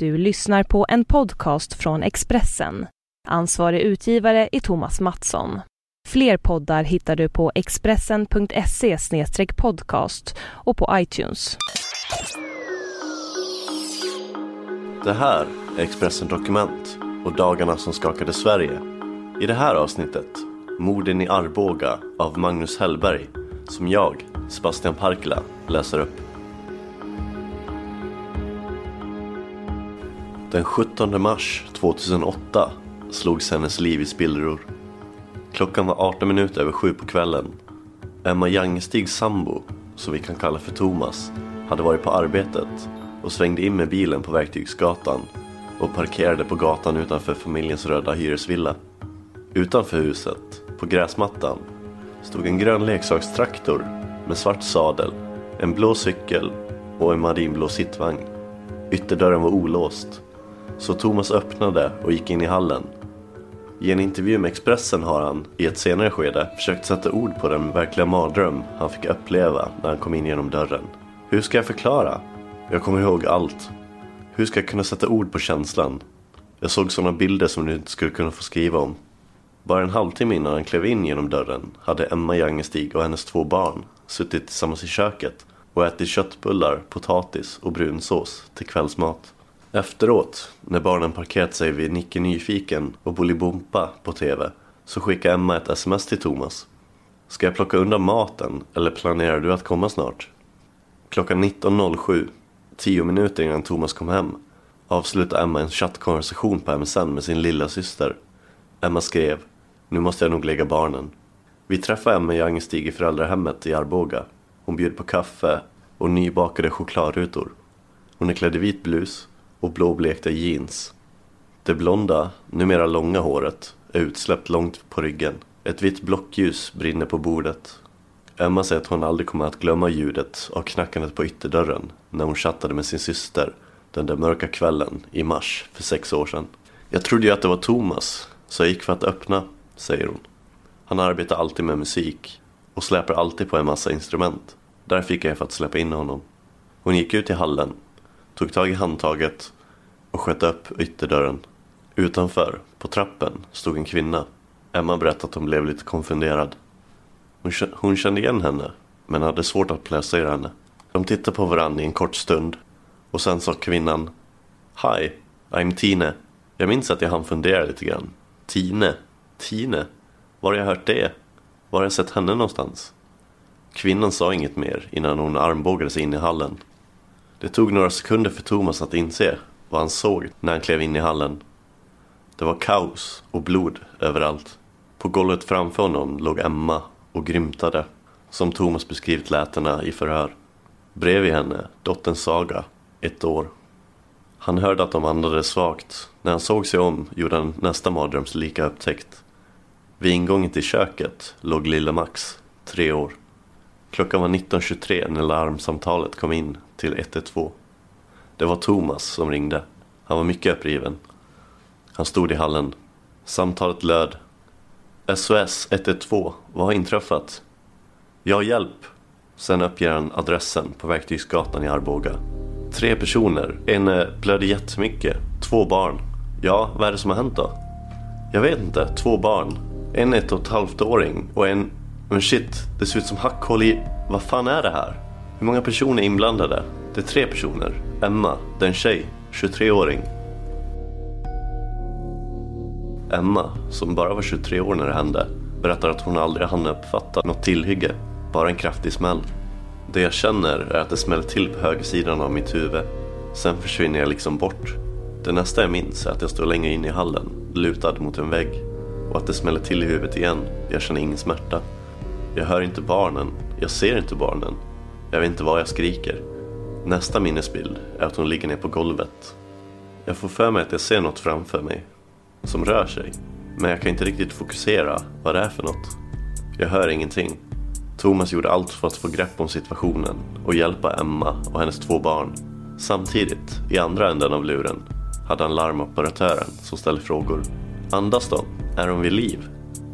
Du lyssnar på en podcast från Expressen. Ansvarig utgivare är Thomas Mattsson. Fler poddar hittar du på expressen.se podcast och på iTunes. Det här är Expressen Dokument och dagarna som skakade Sverige. I det här avsnittet, Morden i Arboga av Magnus Hellberg, som jag, Sebastian Parkla, läser upp. Den 17 mars 2008 slogs hennes liv i spillror. Klockan var 18 minuter över sju på kvällen. Emma Jangestigs sambo, som vi kan kalla för Thomas, hade varit på arbetet och svängde in med bilen på Verktygsgatan och parkerade på gatan utanför familjens röda hyresvilla. Utanför huset, på gräsmattan, stod en grön leksakstraktor med svart sadel, en blå cykel och en marinblå sittvagn. Ytterdörren var olåst så Thomas öppnade och gick in i hallen. I en intervju med Expressen har han, i ett senare skede, försökt sätta ord på den verkliga mardröm han fick uppleva när han kom in genom dörren. Hur ska jag förklara? Jag kommer ihåg allt. Hur ska jag kunna sätta ord på känslan? Jag såg sådana bilder som du inte skulle kunna få skriva om. Bara en halvtimme innan han klev in genom dörren hade Emma Jangestig och hennes två barn suttit tillsammans i köket och ätit köttbullar, potatis och brunsås till kvällsmat. Efteråt, när barnen parkerat sig vid Nicke Nyfiken och Bolibompa på TV, så skickar Emma ett sms till Thomas. Ska jag plocka undan maten eller planerar du att komma snart? Klockan 19.07, tio minuter innan Thomas kom hem, avslutade Emma en chattkonversation på MSN med sin lilla syster. Emma skrev, nu måste jag nog lägga barnen. Vi träffar Emma Jangestig i föräldrahemmet i Arboga. Hon bjuder på kaffe och nybakade chokladrutor. Hon är klädd i vit blus och blåblekta jeans. Det blonda, numera långa håret är utsläppt långt på ryggen. Ett vitt blockljus brinner på bordet. Emma säger att hon aldrig kommer att glömma ljudet av knackandet på ytterdörren när hon chattade med sin syster den där mörka kvällen i mars för sex år sedan. Jag trodde ju att det var Thomas, så jag gick för att öppna, säger hon. Han arbetar alltid med musik och släpar alltid på en massa instrument. Därför gick jag för att släppa in honom. Hon gick ut i hallen tog tag i handtaget och sköt upp ytterdörren. Utanför, på trappen, stod en kvinna. Emma berättade att hon blev lite konfunderad. Hon, kände igen henne, men hade svårt att placera henne. De tittade på varandra i en kort stund och sen sa kvinnan Hi, I'm Tine. Jag minns att jag hann fundera lite grann. Tine? Tine? Var har jag hört det? Var har jag sett henne någonstans? Kvinnan sa inget mer innan hon armbågade sig in i hallen. Det tog några sekunder för Thomas att inse vad han såg när han klev in i hallen. Det var kaos och blod överallt. På golvet framför honom låg Emma och grymtade, som Thomas beskrivit lät henne i förhör. Bredvid henne, dottern Saga, ett år. Han hörde att de andades svagt. När han såg sig om gjorde han nästa mardrömslika upptäckt. Vid ingången till köket låg lille Max, tre år. Klockan var 19.23 när larmsamtalet kom in till 112. Det var Thomas som ringde. Han var mycket uppriven. Han stod i hallen. Samtalet löd. SOS 112, vad har inträffat? Ja, hjälp. Sen uppger han adressen på Verktygsgatan i Arboga. Tre personer. En eh, blöder jättemycket. Två barn. Ja, vad är det som har hänt då? Jag vet inte. Två barn. En ett och ett halvt åring och en... Men shit, det ser ut som hackhål i... Vad fan är det här? Hur många personer är inblandade? Det är tre personer. Emma, det är en tjej, 23-åring. Emma, som bara var 23 år när det hände, berättar att hon aldrig hann uppfatta något tillhygge, bara en kraftig smäll. Det jag känner är att det smäller till på högersidan av mitt huvud. Sen försvinner jag liksom bort. Det nästa jag minns är att jag står längre in i hallen, lutad mot en vägg. Och att det smäller till i huvudet igen. Jag känner ingen smärta. Jag hör inte barnen. Jag ser inte barnen. Jag vet inte vad jag skriker. Nästa minnesbild är att hon ligger ner på golvet. Jag får för mig att jag ser något framför mig. Som rör sig. Men jag kan inte riktigt fokusera vad det är för något. Jag hör ingenting. Thomas gjorde allt för att få grepp om situationen och hjälpa Emma och hennes två barn. Samtidigt, i andra änden av luren, hade han larmoperatören som ställde frågor. Andas de? Är de vid liv?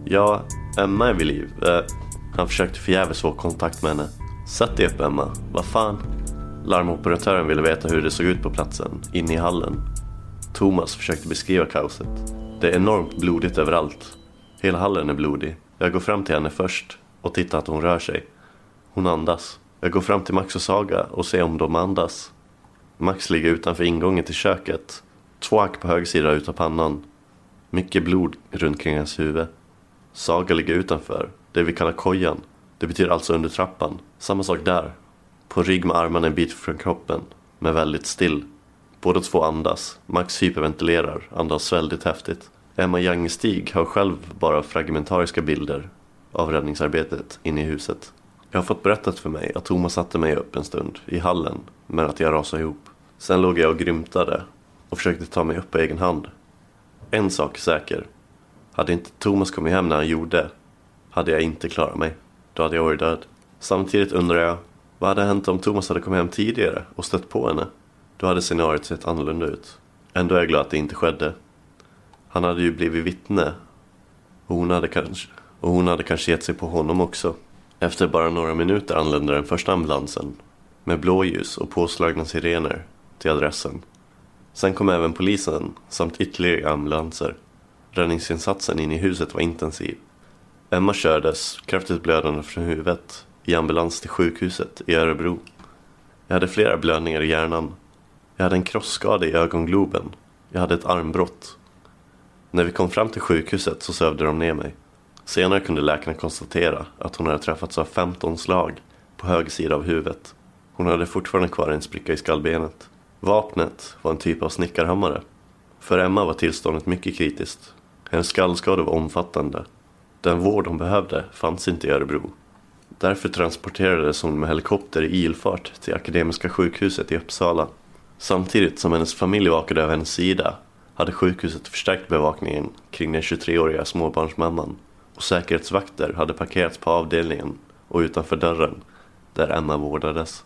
Ja, Emma är vid liv. Eh, han försökte förgäves få kontakt med henne. Sätt dig upp Emma, vad fan? Larmoperatören ville veta hur det såg ut på platsen, inne i hallen. Thomas försökte beskriva kaoset. Det är enormt blodigt överallt. Hela hallen är blodig. Jag går fram till henne först och tittar att hon rör sig. Hon andas. Jag går fram till Max och Saga och ser om de andas. Max ligger utanför ingången till köket. Två hack på höger sida utav pannan. Mycket blod runt kring hans huvud. Saga ligger utanför, det vi kallar kojan. Det betyder alltså under trappan. Samma sak där. På rygg med armarna en bit från kroppen, men väldigt still. Båda två andas. Max hyperventilerar, andas väldigt häftigt. Emma Jangestig har själv bara fragmentariska bilder av räddningsarbetet inne i huset. Jag har fått berättat för mig att Thomas satte mig upp en stund i hallen, men att jag rasade ihop. Sen låg jag och grymtade och försökte ta mig upp på egen hand. En sak är säker. Hade inte Thomas kommit hem när han gjorde, hade jag inte klarat mig. Då hade jag varit död. Samtidigt undrar jag, vad hade hänt om Thomas hade kommit hem tidigare och stött på henne? Då hade scenariot sett annorlunda ut. Ändå är jag glad att det inte skedde. Han hade ju blivit vittne. Och hon hade kanske, och hon hade kanske gett sig på honom också. Efter bara några minuter anlände den första ambulansen. Med blåljus och påslagna sirener till adressen. Sen kom även polisen samt ytterligare ambulanser. Räddningsinsatsen inne i huset var intensiv. Emma kördes, kraftigt blödande från huvudet, i ambulans till sjukhuset i Örebro. Jag hade flera blödningar i hjärnan. Jag hade en krossskada i ögongloben. Jag hade ett armbrott. När vi kom fram till sjukhuset så sövde de ner mig. Senare kunde läkarna konstatera att hon hade träffats av 15 slag på höger sida av huvudet. Hon hade fortfarande kvar en spricka i skallbenet. Vapnet var en typ av snickarhammare. För Emma var tillståndet mycket kritiskt. Hennes skallskada var omfattande. Den vård hon behövde fanns inte i Örebro. Därför transporterades hon med helikopter i ilfart till Akademiska sjukhuset i Uppsala. Samtidigt som hennes familj vakade över hennes sida hade sjukhuset förstärkt bevakningen kring den 23-åriga småbarnsmamman och säkerhetsvakter hade parkerats på avdelningen och utanför dörren där Emma vårdades.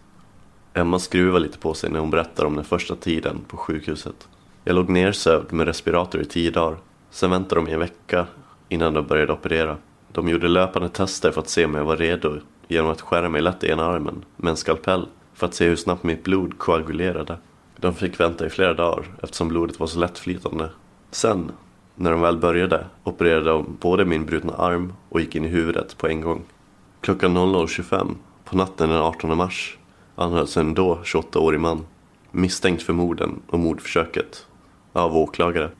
Emma skruvar lite på sig när hon berättar om den första tiden på sjukhuset. Jag låg nersövd med respirator i tio dagar. Sen väntade de i en vecka innan de började operera. De gjorde löpande tester för att se om jag var redo genom att skära mig lätt i ena armen med en skalpell för att se hur snabbt mitt blod koagulerade. De fick vänta i flera dagar eftersom blodet var så lättflytande. Sen, när de väl började, opererade de både min brutna arm och gick in i huvudet på en gång. Klockan 00.25 på natten den 18 mars anhölls en då 28-årig man misstänkt för morden och mordförsöket av åklagare.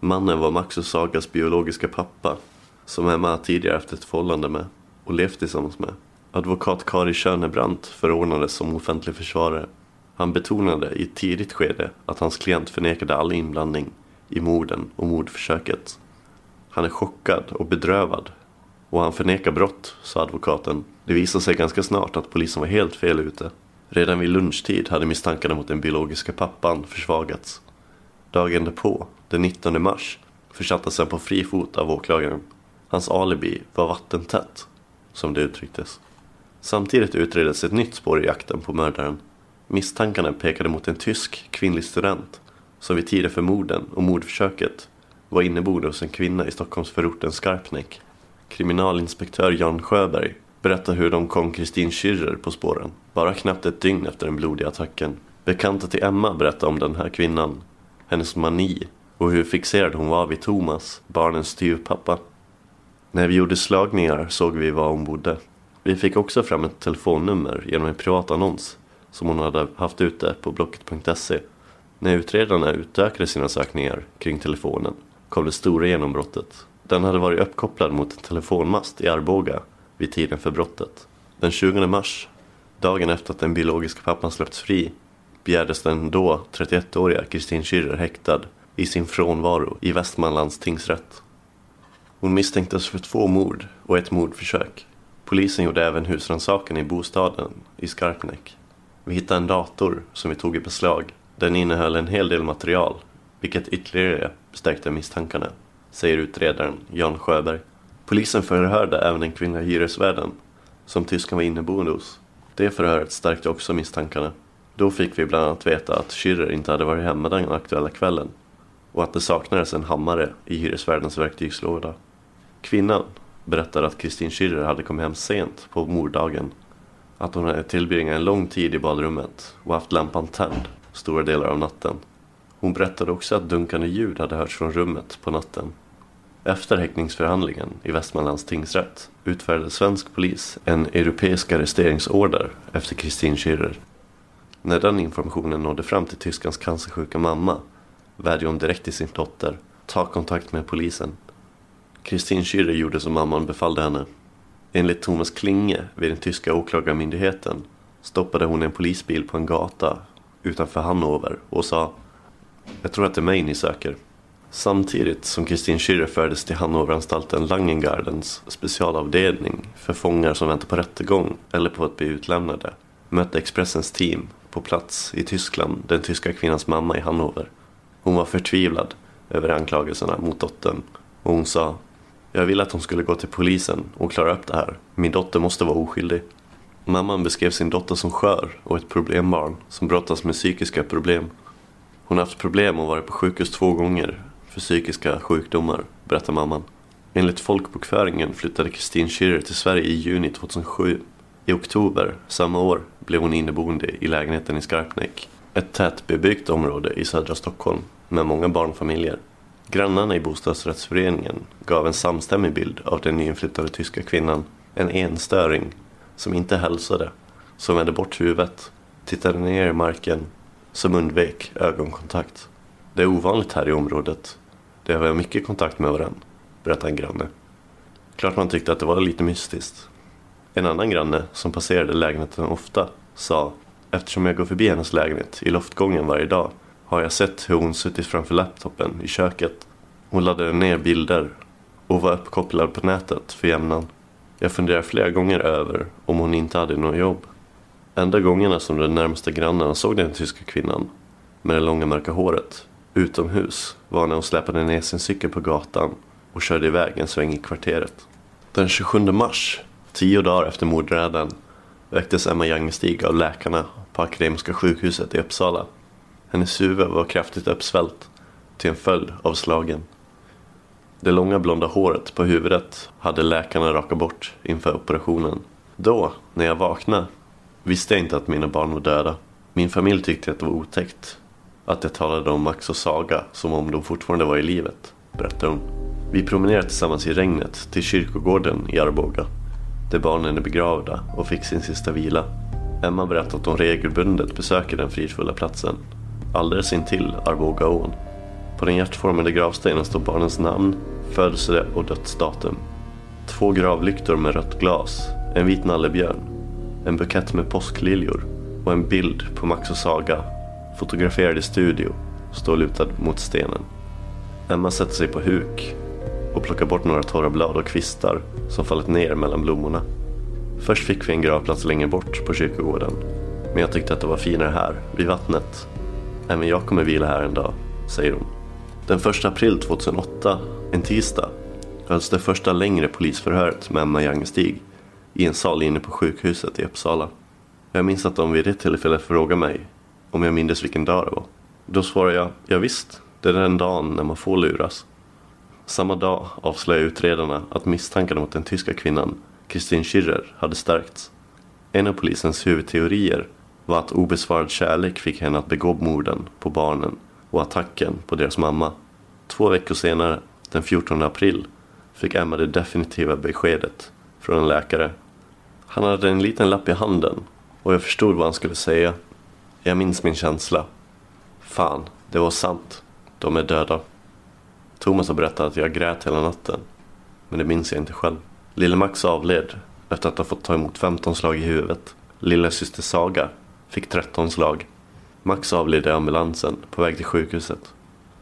Mannen var Max och Sagas biologiska pappa som Emma tidigare haft ett förhållande med och levt tillsammans med. Advokat Kari Körnebrant förordnades som offentlig försvarare. Han betonade i ett tidigt skede att hans klient förnekade all inblandning i morden och mordförsöket. Han är chockad och bedrövad och han förnekar brott, sa advokaten. Det visade sig ganska snart att polisen var helt fel ute. Redan vid lunchtid hade misstankarna mot den biologiska pappan försvagats. Dagen därpå, den 19 mars, försattes han på fri fot av åklagaren. Hans alibi var vattentätt, som det uttrycktes. Samtidigt utreddes ett nytt spår i jakten på mördaren. Misstankarna pekade mot en tysk kvinnlig student som vid tiden för morden och mordförsöket var inneboende hos en kvinna i Stockholmsförorten Skarpnäck. Kriminalinspektör Jan Sjöberg berättar hur de kom Kristin Schürrer på spåren, bara knappt ett dygn efter den blodiga attacken. Bekanta till Emma berättar om den här kvinnan, hennes mani och hur fixerad hon var vid Thomas, barnens styvpappa. När vi gjorde slagningar såg vi var hon bodde. Vi fick också fram ett telefonnummer genom en privat annons som hon hade haft ute på Blocket.se. När utredarna utökade sina sökningar kring telefonen kom det stora genombrottet. Den hade varit uppkopplad mot en telefonmast i Arboga vid tiden för brottet. Den 20 mars, dagen efter att den biologiska pappan släppts fri, begärdes den då 31-åriga Kristin Schürrer häktad i sin frånvaro i Västmanlands tingsrätt. Hon misstänktes för två mord och ett mordförsök. Polisen gjorde även husrannsakan i bostaden i Skarpnäck. Vi hittade en dator som vi tog i beslag. Den innehöll en hel del material, vilket ytterligare stärkte misstankarna, säger utredaren Jan Sjöberg. Polisen förhörde även den kvinnliga hyresvärden som tyskan var inneboende hos. Det förhöret stärkte också misstankarna. Då fick vi bland annat veta att Schürrer inte hade varit hemma den aktuella kvällen och att det saknades en hammare i hyresvärdens verktygslåda. Kvinnan berättade att Kristin Schürrer hade kommit hem sent på morddagen. Att hon hade tillbringat en lång tid i badrummet och haft lampan tänd stora delar av natten. Hon berättade också att dunkande ljud hade hörts från rummet på natten. Efter häktningsförhandlingen i Västmanlands tingsrätt utfärdade svensk polis en europeisk arresteringsorder efter Kristin Schürrer. När den informationen nådde fram till tyskans cancersjuka mamma vädjade hon direkt till sin dotter ta kontakt med polisen. Kristin Schürrer gjorde som mamman befallde henne. Enligt Thomas Klinge vid den tyska åklagarmyndigheten stoppade hon en polisbil på en gata utanför Hannover och sa Jag tror att det är mig ni söker. Samtidigt som Kristin Schürrer fördes till Hannoveranstalten Langengardens specialavdelning för fångar som väntar på rättegång eller på att bli utlämnade mötte Expressens team på plats i Tyskland den tyska kvinnans mamma i Hannover. Hon var förtvivlad över anklagelserna mot dottern och hon sa jag ville att hon skulle gå till polisen och klara upp det här. Min dotter måste vara oskyldig. Mamman beskrev sin dotter som skör och ett problembarn som brottas med psykiska problem. Hon har haft problem och varit på sjukhus två gånger för psykiska sjukdomar, berättar mamman. Enligt folkbokföringen flyttade Kristin Schürrer till Sverige i juni 2007. I oktober samma år blev hon inneboende i lägenheten i Skarpnäck. Ett tätbebyggt område i södra Stockholm med många barnfamiljer. Grannarna i bostadsrättsföreningen gav en samstämmig bild av den nyinflyttade tyska kvinnan. En enstöring som inte hälsade, som vände bort huvudet, tittade ner i marken, som undvek ögonkontakt. Det är ovanligt här i området. Det har mycket kontakt med varandra, berättade en granne. Klart man tyckte att det var lite mystiskt. En annan granne som passerade lägenheten ofta sa Eftersom jag går förbi hennes lägenhet i loftgången varje dag har jag sett hur hon suttit framför laptopen i köket. Hon laddade ner bilder och var uppkopplad på nätet för jämnan. Jag funderar flera gånger över om hon inte hade något jobb. Enda gångerna som den närmaste grannen såg den tyska kvinnan med det långa mörka håret utomhus var när hon släpade ner sin cykel på gatan och körde iväg en sväng i kvarteret. Den 27 mars, tio dagar efter mordräden, väcktes Emma Jangestig av läkarna på Akademiska sjukhuset i Uppsala. Hennes huvud var kraftigt uppsvällt till en följd av slagen. Det långa blonda håret på huvudet hade läkarna rakat bort inför operationen. Då, när jag vaknade, visste jag inte att mina barn var döda. Min familj tyckte att det var otäckt. Att jag talade om Max och Saga som om de fortfarande var i livet, berättar hon. Vi promenerade tillsammans i regnet till kyrkogården i Arboga. Där barnen är begravda och fick sin sista vila. Emma berättar att hon regelbundet besöker den fridfulla platsen. Alldeles intill Arbogaån. På den hjärtformade gravstenen står barnens namn, födelse och dödsdatum. Två gravlyktor med rött glas, en vit nallebjörn, en bukett med påskliljor och en bild på Max och Saga, fotograferad i studio, står lutad mot stenen. Emma sätter sig på huk och plockar bort några torra blad och kvistar som fallit ner mellan blommorna. Först fick vi en gravplats längre bort på kyrkogården, men jag tyckte att det var finare här, vid vattnet. Även jag kommer vila här en dag, säger hon. Den 1 april 2008, en tisdag, hölls det första längre polisförhöret med Emma Jangestig i en sal inne på sjukhuset i Uppsala. Jag minns att de vid det tillfället frågade mig om jag mindes vilken dag det var. Då svarade jag, ja visst, det är den dagen när man får luras. Samma dag avslöjade utredarna att misstankarna mot den tyska kvinnan Kristin Schürrer hade stärkts. En av polisens huvudteorier var att obesvarad kärlek fick henne att begå morden på barnen och attacken på deras mamma. Två veckor senare, den 14 april, fick Emma det definitiva beskedet från en läkare. Han hade en liten lapp i handen och jag förstod vad han skulle säga. Jag minns min känsla. Fan, det var sant. De är döda. Thomas har berättat att jag grät hela natten. Men det minns jag inte själv. Lille Max avled efter att ha fått ta emot 15 slag i huvudet. Lilla syster Saga fick 13 slag. Max avled i ambulansen på väg till sjukhuset.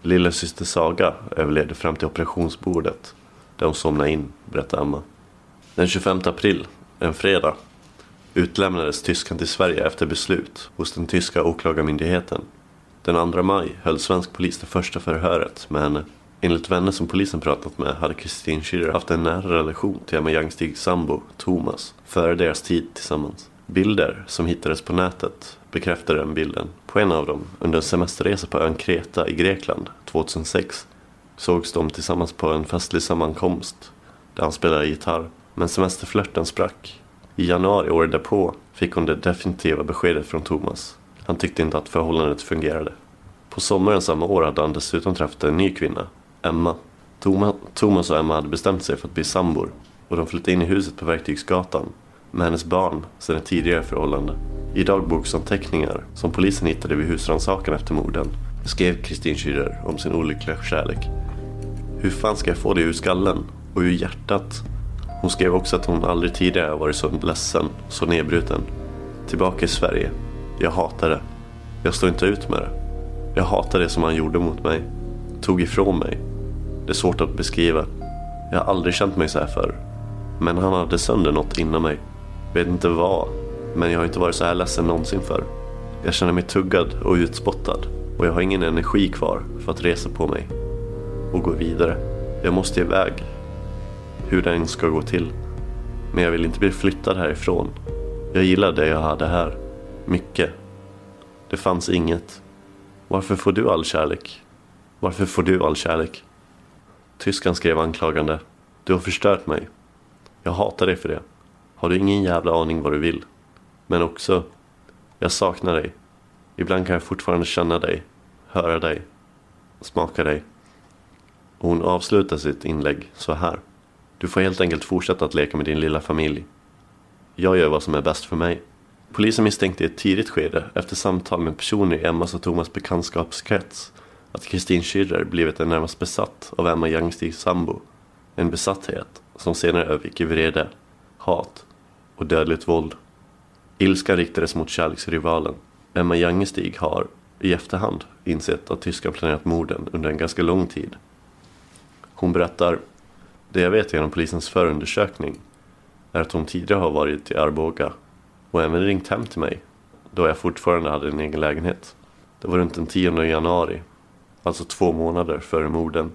Lilla syster Saga överlevde fram till operationsbordet där hon somnade in, berättar Emma. Den 25 april, en fredag, utlämnades tyskan till Sverige efter beslut hos den tyska åklagarmyndigheten. Den 2 maj höll svensk polis det första förhöret med henne. Enligt vänner som polisen pratat med hade Kristin Schürrer haft en nära relation till Emma Jangstigs sambo, Thomas, före deras tid tillsammans. Bilder som hittades på nätet bekräftade den bilden. På en av dem, under en semesterresa på ön Kreta i Grekland 2006, sågs de tillsammans på en festlig sammankomst där han spelade gitarr. Men semesterflörten sprack. I januari året därpå fick hon det definitiva beskedet från Thomas. Han tyckte inte att förhållandet fungerade. På sommaren samma år hade han dessutom träffat en ny kvinna, Emma. Thomas och Emma hade bestämt sig för att bli sambor och de flyttade in i huset på Verktygsgatan med hennes barn sedan ett tidigare förhållande. I dagboksanteckningar som polisen hittade vid husrannsakan efter morden skrev Kristin Schürrer om sin olyckliga kärlek. Hur fan ska jag få det ur skallen och ur hjärtat? Hon skrev också att hon aldrig tidigare varit så ledsen, så nedbruten. Tillbaka i Sverige. Jag hatar det. Jag står inte ut med det. Jag hatar det som han gjorde mot mig. Tog ifrån mig. Det är svårt att beskriva. Jag har aldrig känt mig så här förr. Men han hade sönder något inom mig. Vet inte vad. Men jag har inte varit så här ledsen någonsin förr. Jag känner mig tuggad och utspottad. Och jag har ingen energi kvar för att resa på mig. Och gå vidare. Jag måste iväg. Hur det än ska gå till. Men jag vill inte bli flyttad härifrån. Jag gillar det jag hade här. Mycket. Det fanns inget. Varför får du all kärlek? Varför får du all kärlek? Tyskan skrev anklagande. Du har förstört mig. Jag hatar dig för det. Har du ingen jävla aning vad du vill? Men också, jag saknar dig. Ibland kan jag fortfarande känna dig, höra dig, smaka dig. Och hon avslutar sitt inlägg så här. Du får helt enkelt fortsätta att leka med din lilla familj. Jag gör vad som är bäst för mig. Polisen misstänkte i ett tidigt skede, efter samtal med personer i Emmas och Thomas bekantskapskrets, att Kristin Schürrer blivit en närmast besatt av Emma Youngstigs sambo. En besatthet som senare övergick i vrede, hat och dödligt våld. Ilskan riktades mot kärleksrivalen. Emma Jangestig har, i efterhand, insett att tyskan planerat morden under en ganska lång tid. Hon berättar, det jag vet genom polisens förundersökning är att hon tidigare har varit i Arboga och även ringt hem till mig då jag fortfarande hade en egen lägenhet. Det var runt den 10 januari, alltså två månader före morden.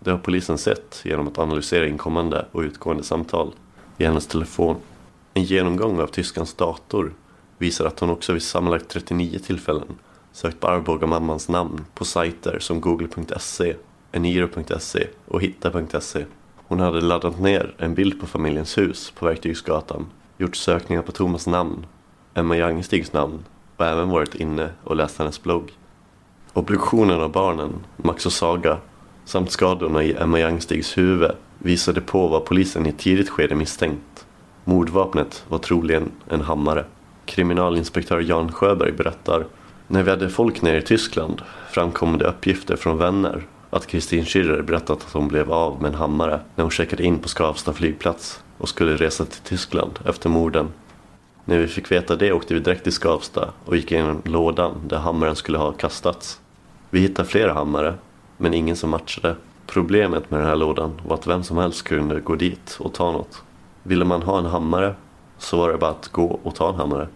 Det har polisen sett genom att analysera inkommande och utgående samtal i hennes telefon. En genomgång av tyskans dator visar att hon också vid sammanlagt 39 tillfällen sökt på Arboga-mammans namn på sajter som google.se, eniro.se och hitta.se. Hon hade laddat ner en bild på familjens hus på Verktygsgatan, gjort sökningar på Thomas namn, Emma Jangestigs namn och även varit inne och läst hennes blogg. Obduktionen av barnen, Max och Saga, samt skadorna i Emma Jangestigs huvud visade på vad polisen i ett tidigt skede misstänkt. Mordvapnet var troligen en hammare. Kriminalinspektör Jan Sjöberg berättar När vi hade folk nere i Tyskland framkom det uppgifter från vänner att Kristin Schürrer berättat att hon blev av med en hammare när hon checkade in på Skavsta flygplats och skulle resa till Tyskland efter morden. När vi fick veta det åkte vi direkt till Skavsta och gick igenom lådan där hammaren skulle ha kastats. Vi hittade flera hammare, men ingen som matchade. Problemet med den här lådan var att vem som helst kunde gå dit och ta något. Ville man ha en hammare så var det bara att gå och ta en hammare.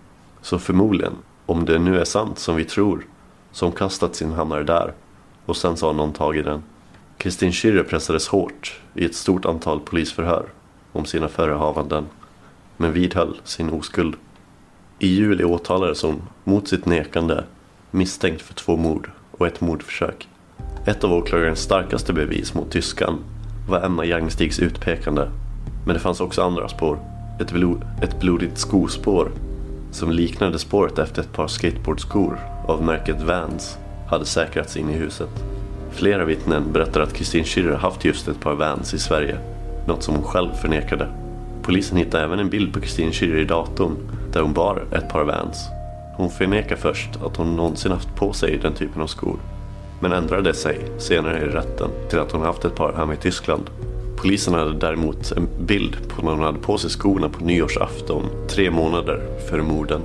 Så förmodligen, om det nu är sant som vi tror, som kastat sin hammare där och sen så har någon tagit den. Kristin Schürrer pressades hårt i ett stort antal polisförhör om sina förehavanden men vidhöll sin oskuld. I juli åtalades hon mot sitt nekande misstänkt för två mord och ett mordförsök. Ett av åklagarens starkaste bevis mot tyskan var Emma Jangstigs utpekande. Men det fanns också andra spår. Ett, blod, ett blodigt skospår som liknade spåret efter ett par skateboardskor av märket Vans hade säkrats in i huset. Flera vittnen berättar att Kristin Schürrer haft just ett par Vans i Sverige. Något som hon själv förnekade. Polisen hittade även en bild på Kristin Schürrer i datorn där hon bar ett par Vans. Hon förnekar först att hon någonsin haft på sig den typen av skor. Men ändrade sig senare i rätten till att hon haft ett par hemma i Tyskland. Polisen hade däremot en bild på när hon hade på sig skorna på nyårsafton tre månader före morden.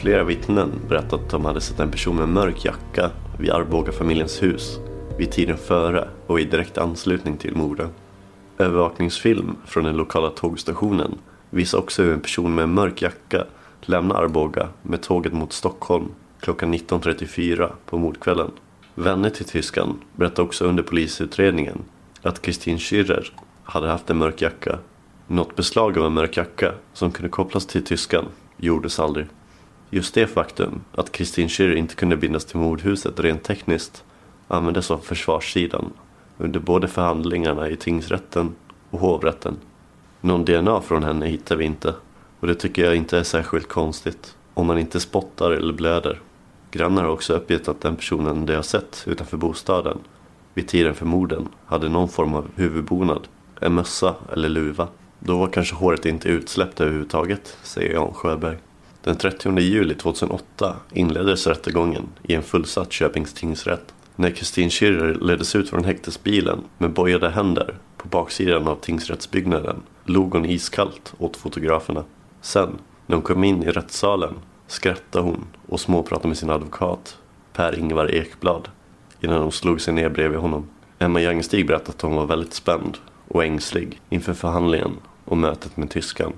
Flera vittnen berättade att de hade sett en person med mörk jacka vid Arboga-familjens hus vid tiden före och i direkt anslutning till morden. Övervakningsfilm från den lokala tågstationen visar också hur en person med mörk jacka lämnar Arboga med tåget mot Stockholm klockan 19.34 på mordkvällen. Vänner till tyskan berättade också under polisutredningen att Kristin Schürrer hade haft en mörk jacka. Något beslag av en mörk jacka som kunde kopplas till tyskan gjordes aldrig. Just det faktum att Kristin Schürrer inte kunde bindas till mordhuset rent tekniskt användes av försvarssidan under både förhandlingarna i tingsrätten och hovrätten. Någon DNA från henne hittar vi inte och det tycker jag inte är särskilt konstigt om man inte spottar eller blöder. Grannar har också uppgett att den personen de har sett utanför bostaden vid tiden för morden hade någon form av huvudbonad, en mössa eller luva. Då var kanske håret inte utsläppt överhuvudtaget, säger Jan Sjöberg. Den 30 juli 2008 inleddes rättegången i en fullsatt Köpings tingsrätt. När Kristin Schürrer leddes ut från häktesbilen med bojade händer på baksidan av tingsrättsbyggnaden log hon iskallt åt fotograferna. Sen, när hon kom in i rättssalen, skrattade hon och småpratade med sin advokat, Per-Ingvar Ekblad, innan de slog sig ner bredvid honom. Emma Jangstig berättade att hon var väldigt spänd och ängslig inför förhandlingen och mötet med tyskan.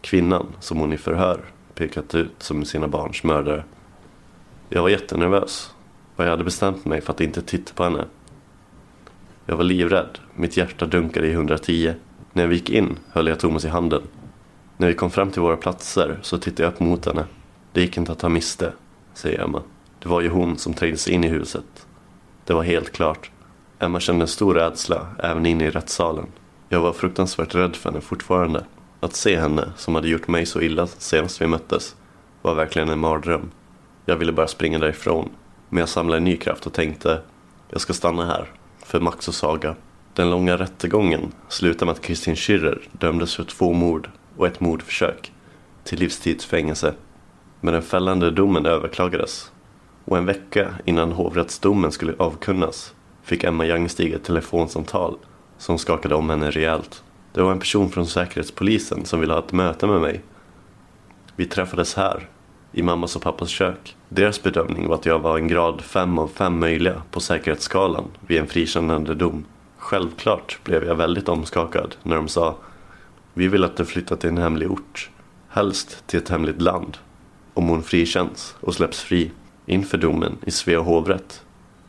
Kvinnan, som hon i förhör pekat ut som sina barns mördare. Jag var jättenervös och jag hade bestämt mig för att inte titta på henne. Jag var livrädd, mitt hjärta dunkade i 110. När vi gick in höll jag Thomas i handen. När vi kom fram till våra platser så tittade jag upp mot henne. Det gick inte att ta miste, säger Emma. Det var ju hon som trängde sig in i huset. Det var helt klart. Emma kände en stor rädsla även inne i rättssalen. Jag var fruktansvärt rädd för henne fortfarande. Att se henne, som hade gjort mig så illa senast vi möttes, var verkligen en mardröm. Jag ville bara springa därifrån. Men jag samlade ny kraft och tänkte, jag ska stanna här, för Max och Saga. Den långa rättegången slutade med att Kristin Schürrer dömdes för två mord och ett mordförsök till livstidsfängelse. Men den fällande domen överklagades. Och en vecka innan hovrättsdomen skulle avkunnas fick Emma Jangstig ett telefonsamtal som skakade om henne rejält. Det var en person från Säkerhetspolisen som ville ha ett möte med mig. Vi träffades här, i mammas och pappas kök. Deras bedömning var att jag var en grad 5 av 5 möjliga på säkerhetsskalan vid en frikännande dom. Självklart blev jag väldigt omskakad när de sa Vi vill att du flyttar till en hemlig ort. Helst till ett hemligt land. Om hon frikänns och släpps fri. Inför domen i Svea hovrätt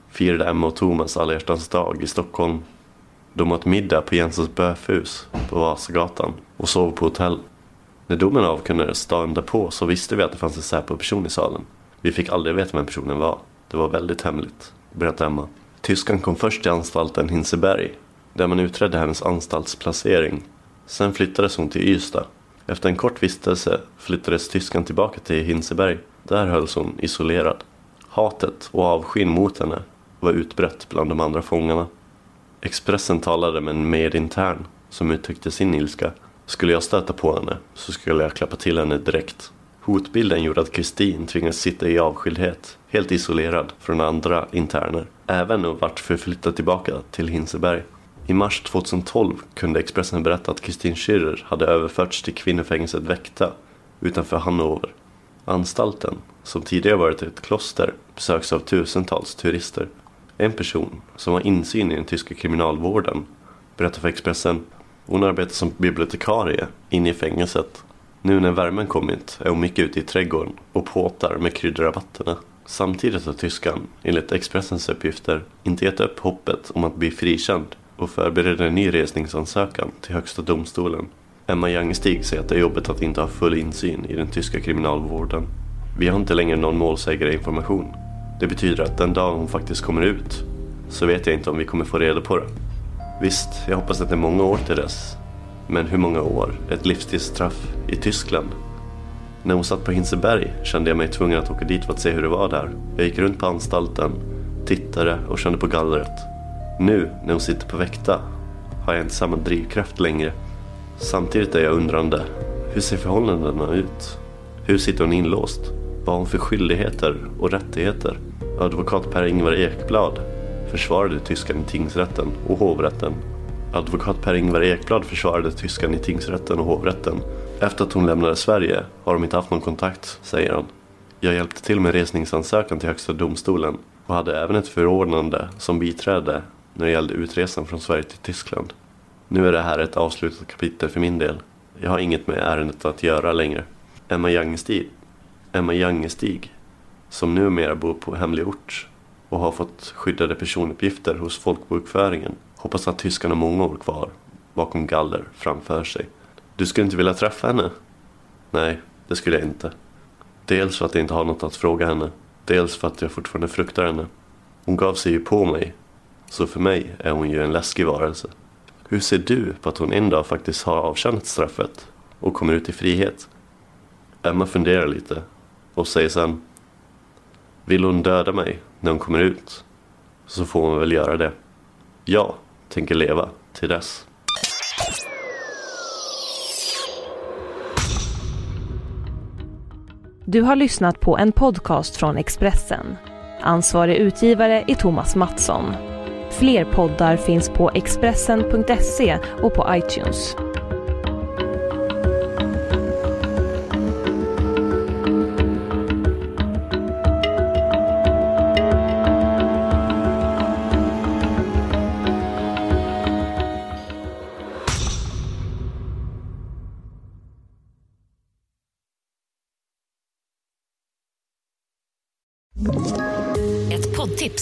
firade Emma och Thomas alla hjärtans dag i Stockholm. De åt middag på Jensens böfhus på Vasagatan och sov på hotell. När domen avkunnades dagen därpå så visste vi att det fanns en Säpo-person i salen. Vi fick aldrig veta vem personen var. Det var väldigt hemligt, berättar Emma. Tyskan kom först till anstalten Hinseberg, där man utredde hennes anstaltsplacering. Sen flyttades hon till Ystad. Efter en kort vistelse flyttades tyskan tillbaka till Hinseberg. Där hölls hon isolerad. Hatet och avskyn mot henne var utbrett bland de andra fångarna. Expressen talade med en medintern som uttryckte sin ilska. Skulle jag stöta på henne så skulle jag klappa till henne direkt. Hotbilden gjorde att Kristin tvingades sitta i avskildhet, helt isolerad från andra interner. Även och vart förflyttad tillbaka till Hinseberg. I mars 2012 kunde Expressen berätta att Kristin Schürrer hade överförts till kvinnofängelset Väkta utanför Hannover. Anstalten, som tidigare varit ett kloster, besöks av tusentals turister. En person som har insyn i den tyska kriminalvården berättar för Expressen hon arbetar som bibliotekarie inne i fängelset. Nu när värmen kommit är hon mycket ute i trädgården och påtar med kryddrabatterna. Samtidigt har tyskan, enligt Expressens uppgifter, inte gett upp hoppet om att bli frikänd och förbereder en ny resningsansökan till Högsta domstolen. Emma Jangestig säger att det är jobbigt att inte ha full insyn i den tyska kriminalvården. Vi har inte längre någon målsägarinformation. Det betyder att den dag hon faktiskt kommer ut så vet jag inte om vi kommer få reda på det. Visst, jag hoppas att det är många år till dess. Men hur många år? Ett livstidsstraff i Tyskland? När hon satt på Hinseberg kände jag mig tvungen att åka dit för att se hur det var där. Jag gick runt på anstalten, tittade och kände på gallret. Nu, när hon sitter på väkta, har jag inte samma drivkraft längre. Samtidigt är jag undrande. Hur ser förhållandena ut? Hur sitter hon inlåst? Vad har hon för skyldigheter och rättigheter? Advokat Per-Ingvar Ekblad försvarade tyskan i tingsrätten och hovrätten. Advokat Per-Ingvar Ekblad försvarade tyskan i tingsrätten och hovrätten. Efter att hon lämnade Sverige har de inte haft någon kontakt, säger han. Jag hjälpte till med resningsansökan till Högsta domstolen och hade även ett förordnande som biträde när det gällde utresan från Sverige till Tyskland. Nu är det här ett avslutat kapitel för min del. Jag har inget med ärendet att göra längre. Emma Jangestig, Emma Jangestig som numera bor på hemlig ort och har fått skyddade personuppgifter hos folkbokföringen hoppas att tyskarna har många år kvar bakom galler framför sig. Du skulle inte vilja träffa henne? Nej, det skulle jag inte. Dels för att jag inte har något att fråga henne. Dels för att jag fortfarande fruktar henne. Hon gav sig ju på mig. Så för mig är hon ju en läskig varelse. Hur ser du på att hon en dag faktiskt har avtjänat straffet och kommer ut i frihet? Emma funderar lite och säger sen Vill hon döda mig när hon kommer ut så får hon väl göra det. Jag tänker leva till dess. Du har lyssnat på en podcast från Expressen. Ansvarig utgivare är Thomas Mattsson. Fler poddar finns på Expressen.se och på iTunes.